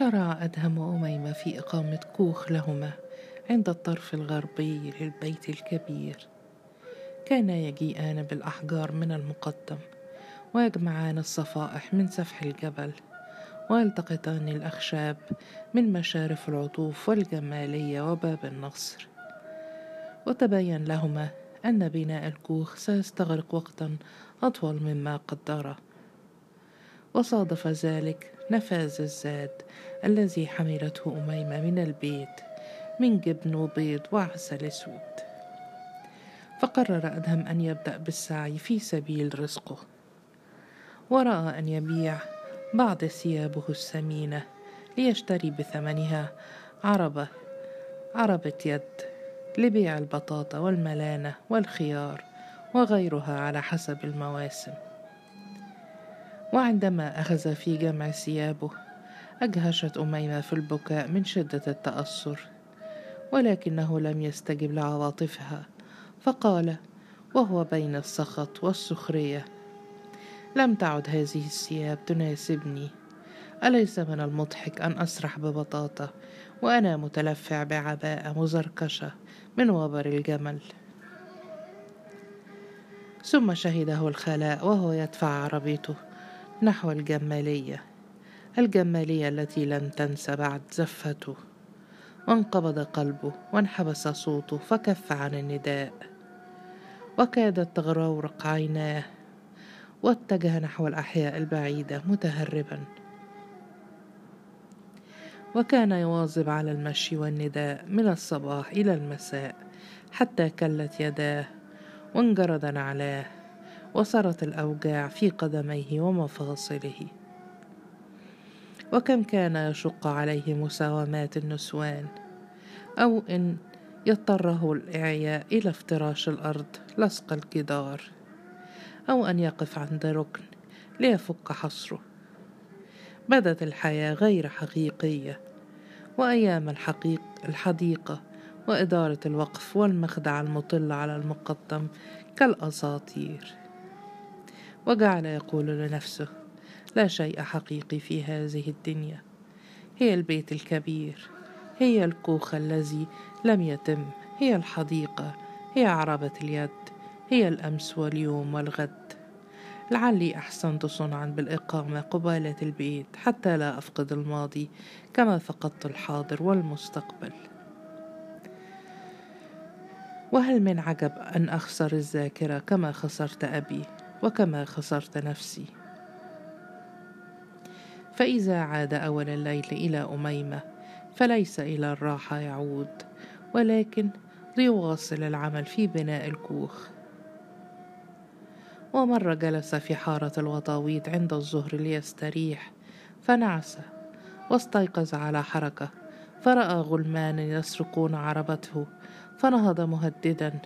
شرع أدهم وأميمة في إقامة كوخ لهما عند الطرف الغربي للبيت الكبير. كانا يجيئان بالأحجار من المقدم ويجمعان الصفائح من سفح الجبل ويلتقطان الأخشاب من مشارف العطوف والجمالية وباب النصر. وتبين لهما أن بناء الكوخ سيستغرق وقتا أطول مما قدره. وصادف ذلك نفاذ الزاد الذي حملته أميمة من البيت من جبن وبيض وعسل أسود. فقرر أدهم أن يبدأ بالسعي في سبيل رزقه. ورأى أن يبيع بعض ثيابه الثمينة ليشتري بثمنها عربة عربة يد لبيع البطاطا والملانة والخيار وغيرها على حسب المواسم. وعندما أخذ في جمع ثيابه أجهشت أميمة في البكاء من شدة التأثر ولكنه لم يستجب لعواطفها فقال وهو بين السخط والسخرية. لم تعد هذه الثياب تناسبني. أليس من المضحك أن أسرح ببطاطا وأنا متلفع بعباءة مزركشة من وبر الجمل؟ ثم شهده الخلاء وهو يدفع عربيته. نحو الجمالية. الجمالية التي لم تنس بعد زفته. وانقبض قلبه وانحبس صوته فكف عن النداء. وكادت تغرورق عيناه. واتجه نحو الأحياء البعيدة متهربا. وكان يواظب على المشي والنداء من الصباح إلى المساء حتى كلت يداه وانجرد نعلاه. وصارت الأوجاع في قدميه ومفاصله. وكم كان يشق عليه مساومات النسوان أو إن يضطره الإعياء إلى افتراش الأرض لصق الجدار أو أن يقف عند ركن ليفك حصره. بدت الحياة غير حقيقية وأيام الحقيق الحديقة وإدارة الوقف والمخدع المطل على المقدم كالأساطير. وجعل يقول لنفسه لا شيء حقيقي في هذه الدنيا. هي البيت الكبير هي الكوخ الذي لم يتم هي الحديقة هي عربة اليد هي الأمس واليوم والغد. لعلي أحسنت صنعا بالإقامة قبالة البيت حتى لا أفقد الماضي كما فقدت الحاضر والمستقبل. وهل من عجب أن أخسر الذاكرة كما خسرت أبي؟ وكما خسرت نفسي. فإذا عاد أول الليل إلى أميمة فليس إلى الراحة يعود ولكن ليواصل العمل في بناء الكوخ. ومرة جلس في حارة الوطاويط عند الظهر ليستريح فنعس واستيقظ على حركة فرأى غلمان يسرقون عربته فنهض مهددا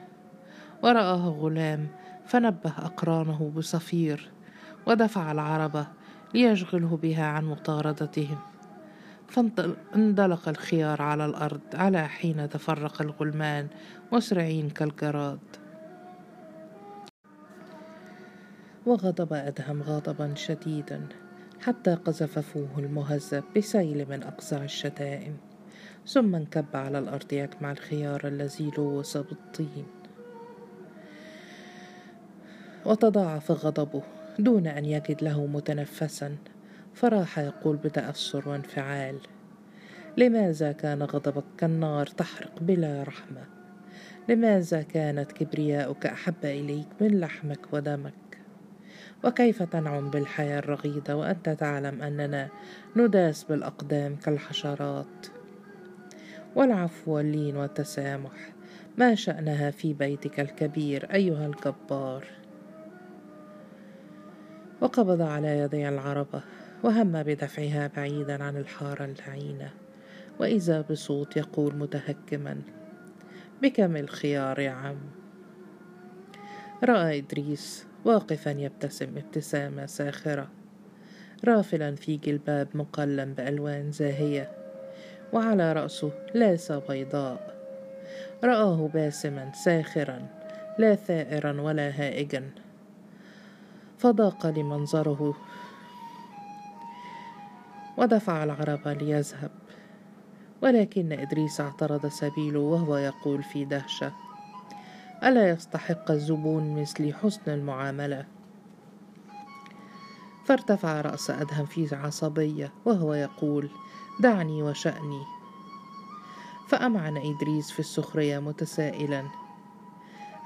ورآه غلام فنبه أقرانه بصفير ودفع العربة ليشغله بها عن مطاردتهم. فانطلق الخيار على الأرض على حين تفرق الغلمان مسرعين كالجراد. وغضب أدهم غضبا شديدا حتى قذف فوه المهذب بسيل من أقصى الشتائم. ثم انكب على الأرض يجمع الخيار الذي لوث بالطين. وتضاعف غضبه دون أن يجد له متنفسا فراح يقول بتأثر وانفعال. لماذا كان غضبك كالنار تحرق بلا رحمة؟ لماذا كانت كبرياؤك أحب إليك من لحمك ودمك؟ وكيف تنعم بالحياة الرغيدة وأنت تعلم أننا نداس بالأقدام كالحشرات؟ والعفو واللين والتسامح ما شأنها في بيتك الكبير أيها الجبار؟ وقبض على يدي العربة وهم بدفعها بعيدا عن الحارة اللعينة وإذا بصوت يقول متهكما بكم الخيار يا عم. رأى إدريس واقفا يبتسم ابتسامة ساخرة رافلا في جلباب مقلم بألوان زاهية وعلى رأسه لاسة بيضاء. رآه باسما ساخرا لا ثائرا ولا هائجا. فضاق لمنظره. ودفع العربة ليذهب. ولكن إدريس اعترض سبيله وهو يقول في دهشة ألا يستحق الزبون مثلي حسن المعاملة؟ فارتفع رأس أدهم في عصبية وهو يقول دعني وشأني. فأمعن إدريس في السخرية متسائلا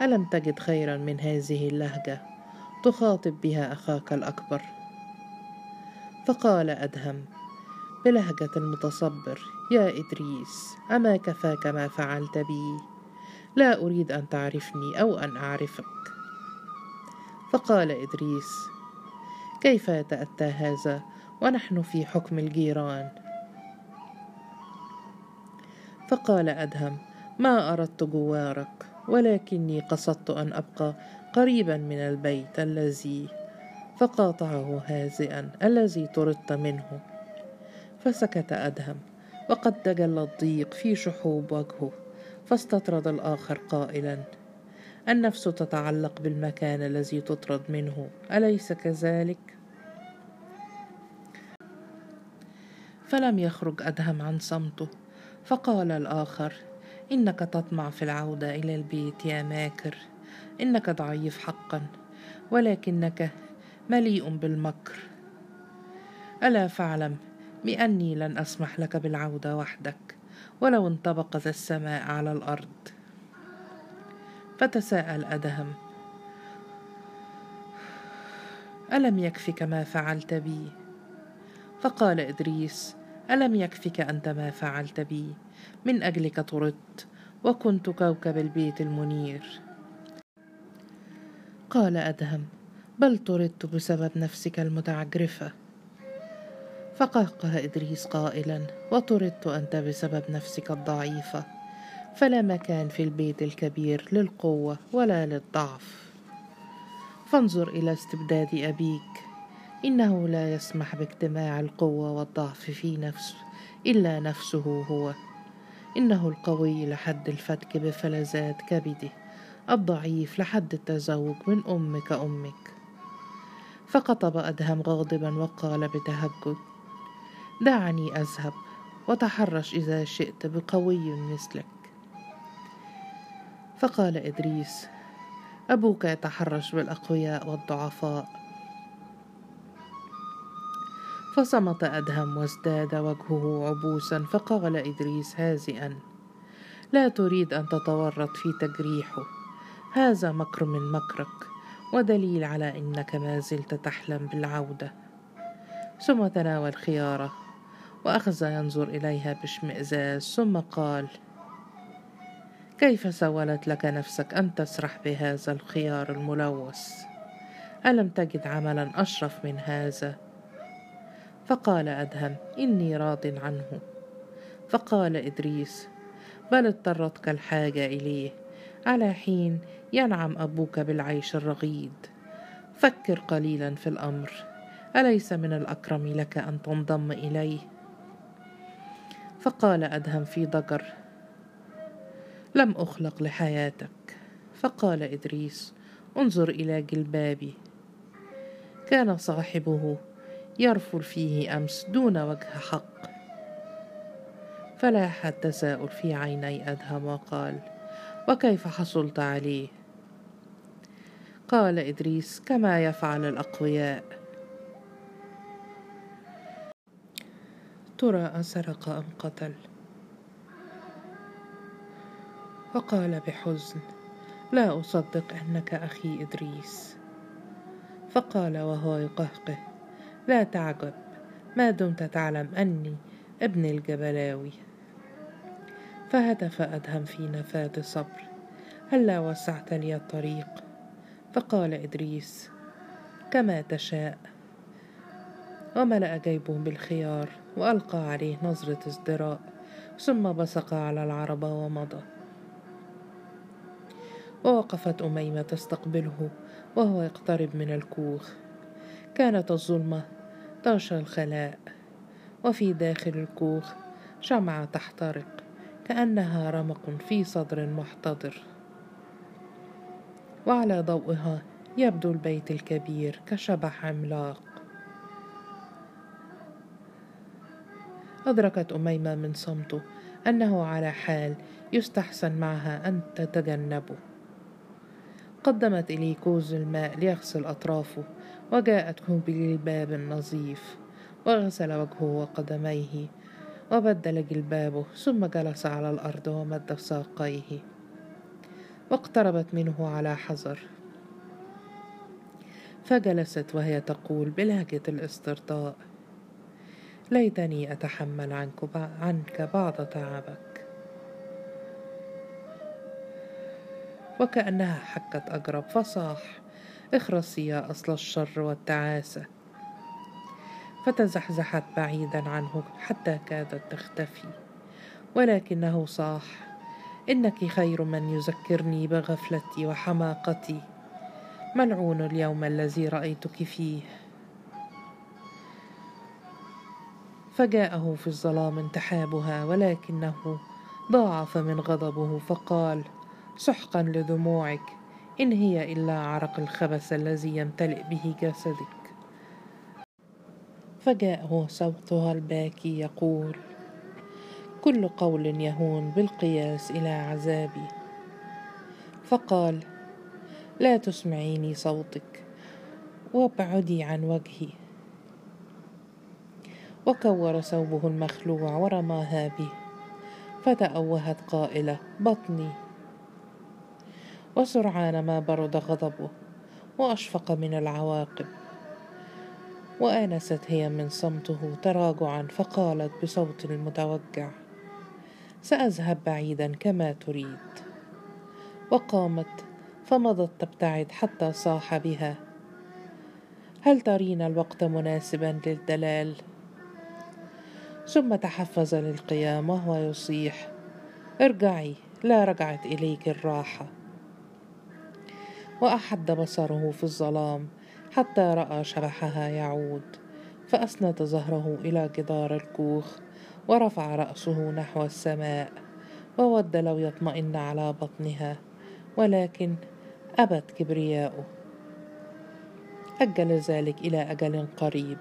ألم تجد خيرا من هذه اللهجة؟ تخاطب بها أخاك الأكبر. فقال أدهم بلهجة المتصبر يا إدريس أما كفاك ما فعلت بي؟ لا أريد أن تعرفني أو أن أعرفك. فقال إدريس كيف يتأتى هذا؟ ونحن في حكم الجيران. فقال أدهم ما أردت جوارك ولكني قصدت أن أبقى قريبا من البيت الذي فقاطعه هازئا الذي طردت منه فسكت أدهم وقد تجلى الضيق في شحوب وجهه فاستطرد الآخر قائلا النفس تتعلق بالمكان الذي تطرد منه أليس كذلك؟ فلم يخرج أدهم عن صمته فقال الآخر إنك تطمع في العودة إلى البيت يا ماكر. إنك ضعيف حقا ولكنك مليء بالمكر. ألا فاعلم بأني لن أسمح لك بالعودة وحدك ولو انطبقت السماء على الأرض. فتساءل أدهم ألم يكفك ما فعلت بي؟ فقال إدريس ألم يكفك أنت ما فعلت بي؟ من أجلك طردت وكنت كوكب البيت المنير. قال أدهم بل طردت بسبب نفسك المتعجرفة. فقهقه إدريس قائلا وطردت أنت بسبب نفسك الضعيفة. فلا مكان في البيت الكبير للقوة ولا للضعف. فانظر إلى استبداد أبيك. إنه لا يسمح باجتماع القوة والضعف في نفسه إلا نفسه هو. إنه القوي لحد الفتك بفلذات كبده الضعيف لحد التزوج من أم كأمك. فقطب أدهم غاضبا وقال بتهجد دعني أذهب وتحرش إذا شئت بقوي مثلك. فقال إدريس أبوك يتحرش بالأقوياء والضعفاء. فصمت أدهم وازداد وجهه عبوسا فقال إدريس هازئا لا تريد أن تتورط في تجريحه. هذا مكر من مكرك ودليل على أنك ما زلت تحلم بالعودة. ثم تناول خيارة وأخذ ينظر إليها باشمئزاز ثم قال كيف سولت لك نفسك أن تسرح بهذا الخيار الملوث؟ ألم تجد عملا أشرف من هذا؟ فقال أدهم إني راض عنه. فقال إدريس بل اضطرتك الحاجة إليه. على حين ينعم أبوك بالعيش الرغيد. فكر قليلا في الأمر. أليس من الأكرم لك أن تنضم إليه؟ فقال أدهم في ضجر لم أخلق لحياتك. فقال إدريس انظر إلى جلبابي. كان صاحبه يرفل فيه أمس دون وجه حق. فلاح التساؤل في عيني أدهم وقال وكيف حصلت عليه؟ قال إدريس كما يفعل الأقوياء. ترى أسرق أم قتل؟ وقال بحزن لا أصدق أنك أخي إدريس. فقال وهو يقهقه لا تعجب ما دمت تعلم أني ابن الجبلاوي. فهتف أدهم في نفاذ صبر هلا وسعت لي الطريق. فقال إدريس كما تشاء. وملأ جيبه بالخيار وألقى عليه نظرة ازدراء ثم بصق على العربة ومضى. ووقفت أميمة تستقبله وهو يقترب من الكوخ. كانت الظلمة تغشى الخلاء وفي داخل الكوخ شمعة تحترق كأنها رمق في صدر محتضر. وعلى ضوئها يبدو البيت الكبير كشبح عملاق. أدركت أميمة من صمته أنه على حال يستحسن معها أن تتجنبه. قدمت إليه كوز الماء ليغسل أطرافه وجاءته بجلباب نظيف وغسل وجهه وقدميه وبدل جلبابه ثم جلس على الأرض ومد ساقيه. واقتربت منه على حذر. فجلست وهي تقول بلهجة الاسترضاء ليتني أتحمل عنك, عنك بعض تعبك وكأنها حكت أجرب فصاح. اخرسي يا أصل الشر والتعاسة. فتزحزحت بعيدا عنه حتى كادت تختفي. ولكنه صاح. إنك خير من يذكرني بغفلتي وحماقتي. ملعون اليوم الذي رأيتك فيه. فجاءه في الظلام انتحابها ولكنه ضاعف من غضبه فقال سحقا لدموعك. إن هي إلا عرق الخبث الذي يمتلئ به جسدك. فجاءه صوتها الباكي يقول كل قول يهون بالقياس إلى عذابي. فقال لا تسمعيني صوتك وابعدي عن وجهي. وكور ثوبه المخلوع ورماها به فتأوهت قائلة بطني. وسرعان ما برد غضبه وأشفق من العواقب. وآنست هي من صمته تراجعا فقالت بصوت المتوجع سأذهب بعيدا كما تريد. وقامت فمضت تبتعد حتى صاح بها. هل ترين الوقت مناسبا للدلال؟ ثم تحفز للقيام وهو يصيح ارجعي لا رجعت إليك الراحة. وأحد بصره في الظلام حتى رأى شبحها يعود فأسند ظهره إلى جدار الكوخ ورفع رأسه نحو السماء وود لو يطمئن على بطنها ولكن أبت كبرياؤه. أجل ذلك إلى أجل قريب.